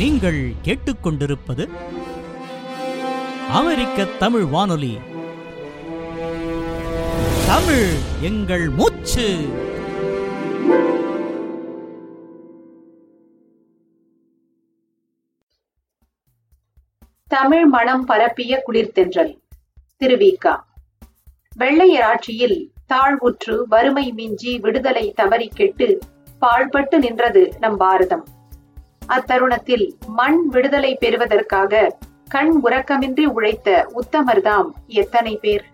நீங்கள் கேட்டுக்கொண்டிருப்பது அமெரிக்க தமிழ் வானொலி. தமிழ் எங்கள் மூச்சு. தமிழ் மனம் பரப்பிய குளிர்தென்றல் திருவிக்கா. வெள்ளையர் ஆட்சியில் தாழ்வுற்று வறுமை மிஞ்சி விடுதலை தவறி கெட்டு பாழ்பட்டு நின்றது நம் பாரதம். அத்தருணத்தில் மண் விடுதலை பெறுவதற்காக கண் உறக்கமின்றி உழைத்த உத்தமர்தாம் எத்தனை பேர்?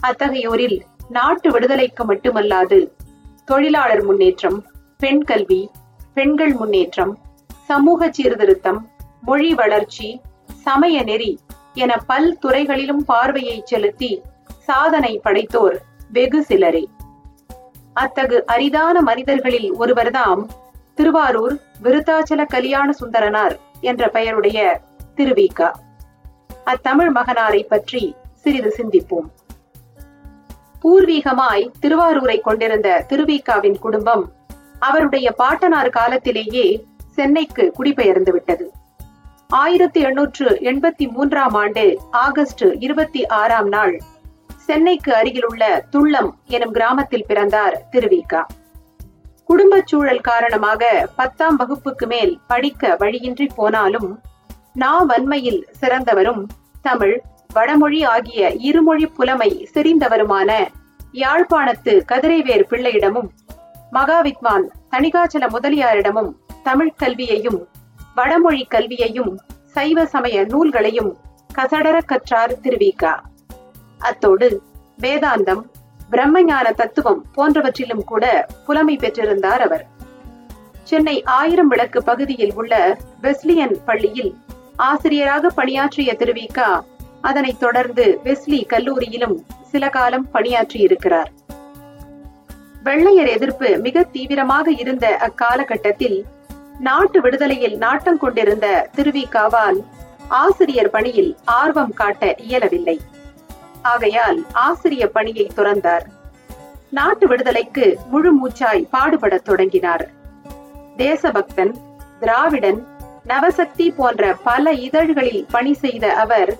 அத்தகையோரில் நாட்டு விடுதலைக்கு மட்டுமல்லாது தொழிலாளர் முன்னேற்றம் பெண் கல்வி பெண்கள் முன்னேற்றம் சமூக சீர்திருத்தம் மொழி வளர்ச்சி சமய நெறி என பல் துறைகளிலும் பார்வையை செலுத்தி சாதனை படைத்தோர் வெகு சிலரே. அத்தகு அரிதான மனிதர்களில் ஒருவர்தாம் திருவாரூர் விருத்தாச்சல கல்யாண சுந்தரனார் என்ற பெயருடைய திருவிக்கா. அத்தமிழ் மகனாரை பற்றி சிறிது சிந்திப்போம். பூர்வீகமாய் திருவாரூரை கொண்டிருந்த திருவிக்காவின் குடும்பம் அவருடைய பாட்டனார் காலத்திலேயே சென்னைக்கு குடிபெயர்ந்து விட்டது. ஆயிரத்தி எண்ணூற்று எண்பத்தி மூன்றாம் ஆண்டு ஆகஸ்ட் இருபத்தி ஆறாம் நாள் சென்னைக்கு அருகிலுள்ள துள்ளம் எனும் கிராமத்தில் பிறந்தார் திருவிக்கா. குடும்பச் சூழல் காரணமாக பத்தாம் வகுப்புக்கு மேல் படிக்க வழியின்றி போனாலும் நாவன்மையில் சிறந்தவரும் தமிழ் வடமொழி ஆகிய இருமொழி புலமை செறிந்தவருமான யாழ்ப்பாணத்து கதிரைவேர் பிள்ளையிடமும் மகாவித்வான் தணிகாச்சல முதலியாரிடமும் தமிழ் கல்வியையும் வடமொழி கல்வியையும் சைவ சமய நூல்களையும் கசடர கற்றார் திருவிக்கா அத்தோடு வேதாந்தம் பிரம்மஞான தத்துவம் போன்றவற்றிலும் கூட புலமை பெற்றிருந்தார் அவர். சென்னை ஆயிரம் விளக்கு பகுதியில் உள்ள வெஸ்லியன் பள்ளியில் ஆசிரியராக பணியாற்றிய திருவிகா அதனைத் தொடர்ந்து வெஸ்லி கல்லூரியிலும் சில காலம் பணியாற்றி இருக்கிறார் வெள்ளையர் எதிர்ப்பு மிக தீவிரமாக இருந்த அக்காலகட்டத்தில் நாட்டு விடுதலையில் நாட்டம் கொண்டிருந்த திருவிக்காவால் ஆசிரியர் பணியில் ஆர்வம் காட்ட இயலவில்லை. ஆகையால் ஆசிரிய பணியை துறந்தார். நாட்டு விடுதலைக்கு முழு மூச்சாய் பாடுபடத் தொடங்கினார். தேசபக்தன் திராவிடன் நவசக்தி போன்ற பல இதழ்களில் பணி செய்த அவர்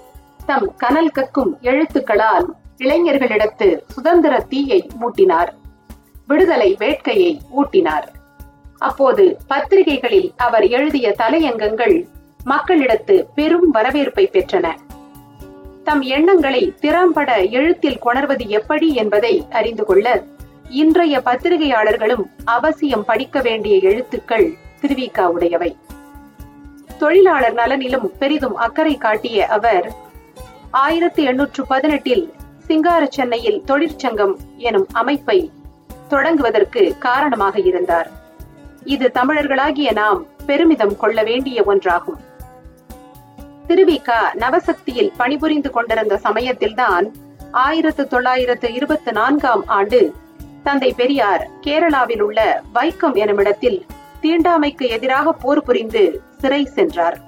தம் கனல் கக்கும் எழுத்துக்களால் இளைஞர்களிடத்து சுதந்திர தீயை மூட்டினார் விடுதலை வேட்கையை ஊட்டினார். அப்போது பத்திரிகைகளில் அவர் எழுதிய தலையங்கங்கள் மக்களிடத்து பெரும் வரவேற்பை பெற்றன. தம் எண்ணங்களை திறம்பட எழுத்தில் கொணர்வது எப்படி என்பதை அறிந்து கொள்ள இன்றைய பத்திரிகையாளர்களும் அவசியம் படிக்க வேண்டிய எழுத்துக்கள் திருவிக்கா உடையவை. தொழிலாளர் நலனிலும் பெரிதும் அக்கறை காட்டிய அவர் ஆயிரத்தி எண்ணூற்று பதினெட்டில் சிங்கார சென்னையில் தொழிற்சங்கம் எனும் அமைப்பை தொடங்குவதற்கு காரணமாக இருந்தார். இது தமிழர்களாகிய நாம் பெருமிதம் கொள்ள வேண்டிய ஒன்றாகும். திருவிக்கா நவசக்தியில் பணிபுரிந்து கொண்டிருந்த சமயத்தில்தான் ஆயிரத்து தொள்ளாயிரத்து இருபத்தி நான்காம் ஆண்டு தந்தை பெரியார் கேரளாவில் உள்ள வைக்கம் எனுமிடத்தில் தீண்டாமைக்கு எதிராக போர் புரிந்து சிறை சென்றார்.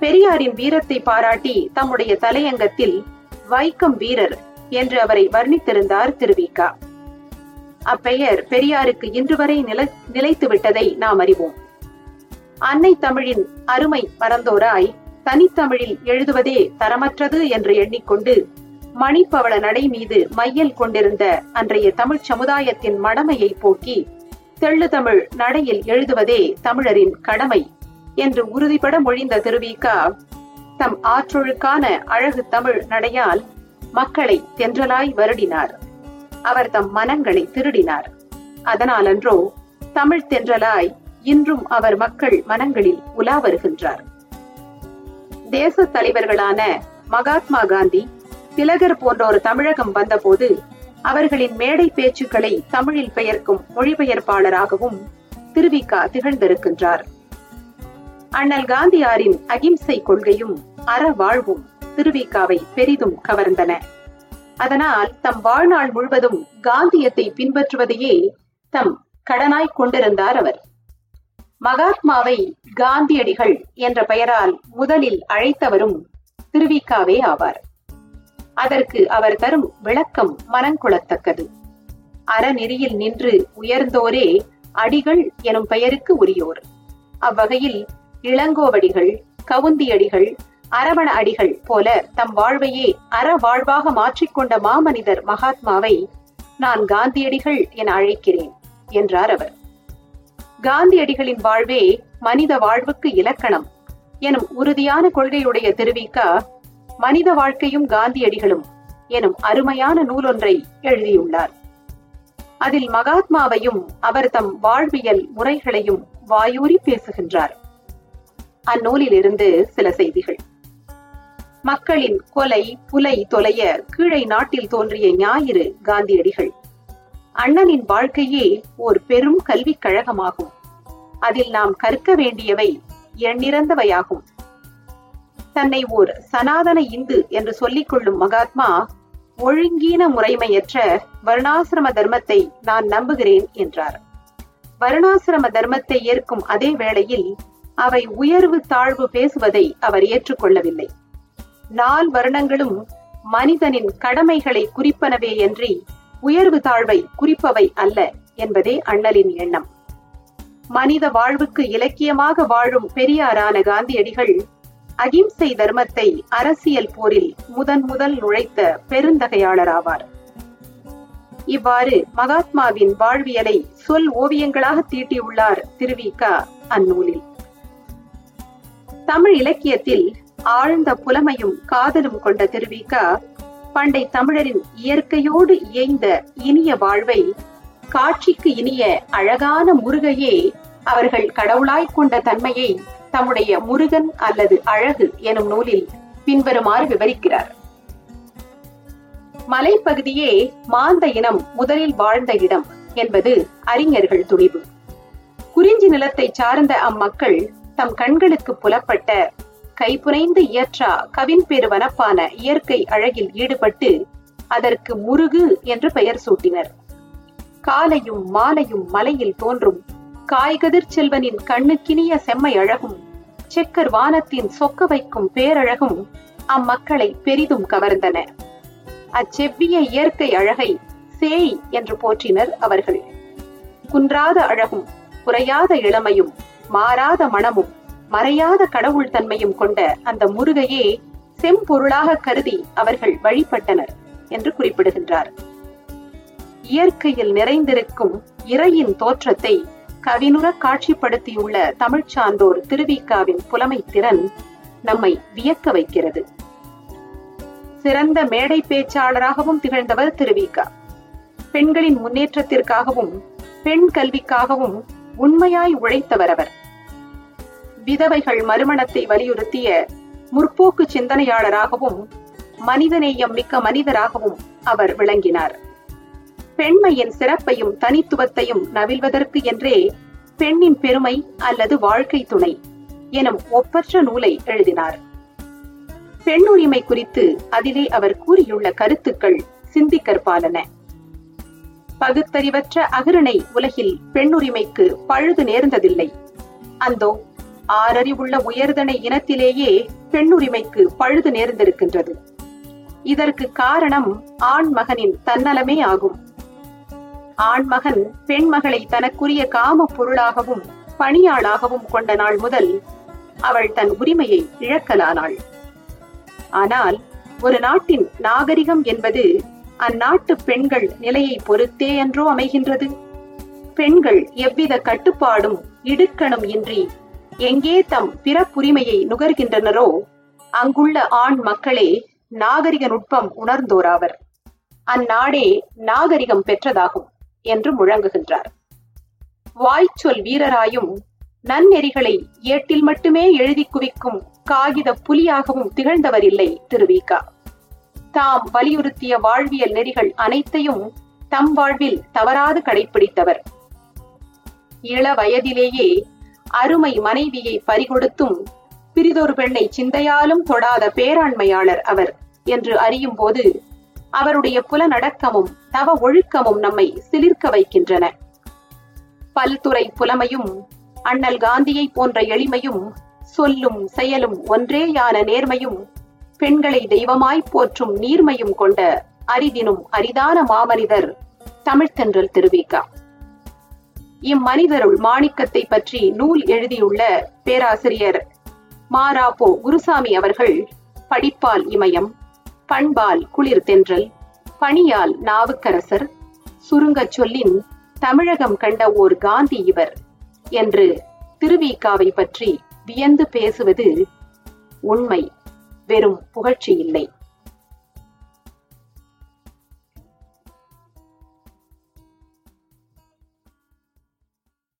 பெரியாரின் வீரத்தை பாராட்டி தம்முடைய தலையங்கத்தில் வைக்கம் வீரர் என்று அவரை வர்ணித்திருந்தார் திருவிக்கா அப்பெயர் பெரியாருக்கு இன்று வரை நிலை நிலைத்து விட்டதை நாம் அறிவோம். அன்னை தமிழின் அருமை மறந்தோராய் தனித்தமிழில் எழுதுவதே தரமற்றது என்று எண்ணிக்கொண்டு மணிப்பவள நடை மீது மையல் கொண்டிருந்த அன்றைய தமிழ் சமுதாயத்தின் மடமையை போக்கி தெள்ளு தமிழ் நடையில் எழுதுவதே தமிழரின் கடமை என்று உறுதிபட மொழிந்த திருவிக்கா தம் ஆற்றொழுக்கான அழகு தமிழ் நடையால் மக்களை தென்றலாய் வருடினார். அவர் தம் மனங்களை திருடினார். அதனாலன்றோ தமிழ் தென்றலாய் இன்றும் அவர் மக்கள் மனங்களில் உலா வருகின்றார். தேச தலைவர்களான மகாத்மா காந்தி திலகர் போன்றோர் தமிழகம் வந்தபோது அவர்களின் மேடை பேச்சுக்களை தமிழில் பெயர்க்கும் மொழிபெயர்ப்பாளராகவும் திருவிக்கா திகழ்ந்திருக்கின்றார். அண்ணல் காந்தியாரின் அகிம்சை கொள்கையும் அற வாழ்வும் திருவிக்காவை பெரிதும் கவர்ந்தன. அதனால் தம் வாழ்நாள் முழுவதும் காந்தியத்தை பின்பற்றுவதையே தம் கடனாய் கொண்டிருந்தார் அவர். மகாத்மாவை காந்தியடிகள் என்ற பெயரால் முதலில் அழைத்தவரும் திருவிக்காவே ஆவார். அதற்கு அவர் தரும் விளக்கம் மனங்குளத்தக்கது அறநெறியில் நின்று உயர்ந்தோரே அடிகள் எனும் பெயருக்கு உரியோர். அவ்வகையில் இளங்கோவடிகள் கவுந்தியடிகள் அரவண அடிகள் போல தம் வாழ்வையே அற வாழ்வாக மாற்றிக்கொண்ட மாமனிதர் மகாத்மாவை நான் காந்தியடிகள் என அழைக்கிறேன் என்றார் அவர். காந்தியடிகளின் வாழ்வே மனித வாழ்வுக்கு இலக்கணம் எனும் உறுதியான கொள்கையுடைய தெரிவிக்க மனித வாழ்க்கையும் காந்தியடிகளும் எனும் அருமையான நூலொன்றை எழுதியுள்ளார். அதில் மகாத்மாவையும் அவர் தம் வாழ்வியல் முறைகளையும் வாயூறி பேசுகின்றார். அந்நூலிலிருந்து சில செய்திகள். மக்களின் கொலை புலை தொலைய கீழை நாட்டில் தோன்றிய ஞாயிறு காந்தியடிகள் அண்ணனின் வாழ்க்கையே ஓர் பெரும் கல்விக் கழகமாகும். அதில் நாம் கற்க வேண்டியவை எண்ணிறந்தவையாகும் தன்னை ஓர் சனாதன இந்து என்று சொல்லிக் கொள்ளும் மகாத்மா ஒழுங்கீன முறைமையற்ற வருணாசிரம தர்மத்தை நான் நம்புகிறேன் என்றார். வருணாசிரம தர்மத்தை ஏற்கும் அதே வேளையில் அவை உயர்வு தாழ்வு பேசுவதை அவர் ஏற்றுக்கொள்ளவில்லை. நால் வருணங்களும் மனிதனின் கடமைகளை குறிப்பனவே என்று உயர்வு தாழ்வை குறிப்பவை அல்ல என்பதே அண்ணலின் எண்ணம். மனித வாழ்வுக்கு இலக்கியமாக வாழும் பெரியாரான காந்தியடிகள் அகிம்சை தர்மத்தை அரசியல் போரில் முதன் முதல் நுழைத்த பெருந்தகையாளராவார். இவ்வாறு மகாத்மாவின் வாழ்வியலை சொல் ஓவியங்களாக தீட்டியுள்ளார் திருவிக அந்நூலில் தமிழ் இலக்கியத்தில் ஆழ்ந்த புலமையும் காதலும் கொண்ட திருவிக பண்டை தமிழரின் இயற்கையோடு இயைந்த இனிய வாழ்வை காட்சிக்கு இனிய அழகான முருகையே அவர்கள் கடவுளாய் கொண்ட தன்மையை தம்முடைய முருகன் அல்லது அழகு எனும் நூலில் பின்வருமாறு விவரிக்கிறார். மலைப்பகுதியே மாந்த இனம் முதலில் வாழ்ந்த இடம் என்பது அறிஞர்கள் துணிவு. குறிஞ்சி நிலத்தை சார்ந்த அம்மக்கள் தம் கண்களுக்கு புலப்பட்ட கைப்புனைந்து இயற்றா கவின் பெருவனப்பான இயற்கை அழகில் ஈடுபட்டு அதற்கு முருகு என்று பெயர் சூட்டினர். காலையும் மாலையும் மலையில் தோன்றும் காய்கதிர் செல்வனின் கண்ணுக்கினிய செம்மை அழகும் செக்கர் வானத்தின் சொக்க வைக்கும் பேரழகும் அம்மக்களை பெரிதும் கவர்ந்தன. அச்செவ்விய இயற்கை அழகை சேய் என்று போற்றினர் அவர்கள். குன்றாத அழகும் குறையாத இளமையும் மாறாத மனமும் மறையாத கடவுள் தன்மையும் கொண்ட அந்த முருகையே செம்பொருளாக கருதி அவர்கள் வழிபட்டனர் என்று குறிப்பிடுகின்றார். இயற்கையில் நிறைந்திருக்கும் இறையின் தோற்றத்தை கவினுர காட்சிப்படுத்தியுள்ள தமிழ்ச் சான்றோர் திருவிக்காவின் புலமை திறன் நம்மை வியக்க வைக்கிறது. சிறந்த மேடை பேச்சாளராகவும் திகழ்ந்தவர் திருவிக்கா. பெண்களின் முன்னேற்றத்திற்காகவும் பெண் கல்விக்காகவும் உண்மையாய் உழைத்தவர் அவர். விதவைகள் மறுமணத்தை வலியுறுத்திய முற்போக்கு சிந்தனையாளராகவும் மனிதநேயம் மிக்க மனிதராகவும் அவர் விளங்கினார். பெண்மையின் சிறப்பையும் தனித்துவத்தையும் நவில்வதற்கு என்றே பெண்ணின் பெருமை அல்லது வாழ்க்கை துணை எனும் ஒப்பற்ற நூலை எழுதினார். பெண்ணுரிமை குறித்து அதிலே அவர் கூறியுள்ள கருத்துக்கள் சிந்திக்கற்பாலன பகுத்தறிவற்ற அகரணை உலகில் பெண்ணுரிமைக்கு பழுது நேர்ந்ததில்லை. அந்தோ ஆறறிவுள்ள உயர்தனை இனத்திலேயே பெண்ணுரிமைக்கு பழுது நேர்ந்திருக்கின்றது. இதற்கு காரணம் ஆண் மகனின் தன்னலமே ஆகும். ஆண்மகன் பெண்மகளை தனக்குரிய காம பொருளாகவும் பணியாளாகவும் கொண்ட நாள் முதல் அவள் தன் உரிமையை இழக்கலானாள். ஆனால் ஒரு நாட்டின் நாகரிகம் என்பது அந்நாட்டு பெண்கள் நிலையை பொறுத்தே என்றோ அமைகின்றது. பெண்கள் எவ்வித கட்டுப்பாடும் இடுக்கணும் இன்றி எங்கே தம் பிறப்புரிமையை நுகர்கின்றனரோ அங்குள்ள ஆண் மக்களே நாகரிக நுட்பம் உணர்ந்தோராவர். அந்நாடே நாகரிகம் பெற்றதாகும் என்று முழங்குகின்றார். வாய்ச்சொல் வீரராயும் நன்னெறிகளை ஏட்டில் மட்டுமே எழுதி குவிக்கும் காகித புலியாகவும் திகழ்ந்தவர் இல்லை திருவிகா தாம் வலியுறுத்திய வாழ்வியல் நெறிகள் அனைத்தையும் தம் வாழ்வில் தவறாது கடைபிடித்தவர் இள வயதிலேயே அருமை மனைவியை பறிகொடுத்தும் பிரிதொரு பெண்ணை சிந்தையாலும் தொடாத பேராண்மையாளர் அவர் என்று அறியும் போது அவருடைய புலநடக்கமும் தவ ஒழுக்கமும் நம்மை சிலிர்க்க வைக்கின்றன. பல்துறை புலமையும் அண்ணல் காந்தியை போன்ற எளிமையும் சொல்லும் செயலும் ஒன்றேயான நேர்மையும் பெண்களை தெய்வமாய் போற்றும் நீர்மையும் கொண்ட அரிதினும் அரிதான மாமனிதர் தமிழ்த்தென்றல் திருவிக்கா இம்மனிதருள் மாணிக்கத்தை பற்றி நூல் எழுதியுள்ள பேராசிரியர் மாராப்போ குருசாமி அவர்கள் படிப்பால் இமயம் பண்பால் குளிர் தென்றல் பணியால் நாவுக்கரசர் சுருங்கச் சொல்லின் தமிழகம் கண்ட ஓர் காந்தி இவர் என்று திருவிக்காவை பற்றி வியந்து பேசுவது உண்மை வெறும் புகழ்ச்சி இல்லை.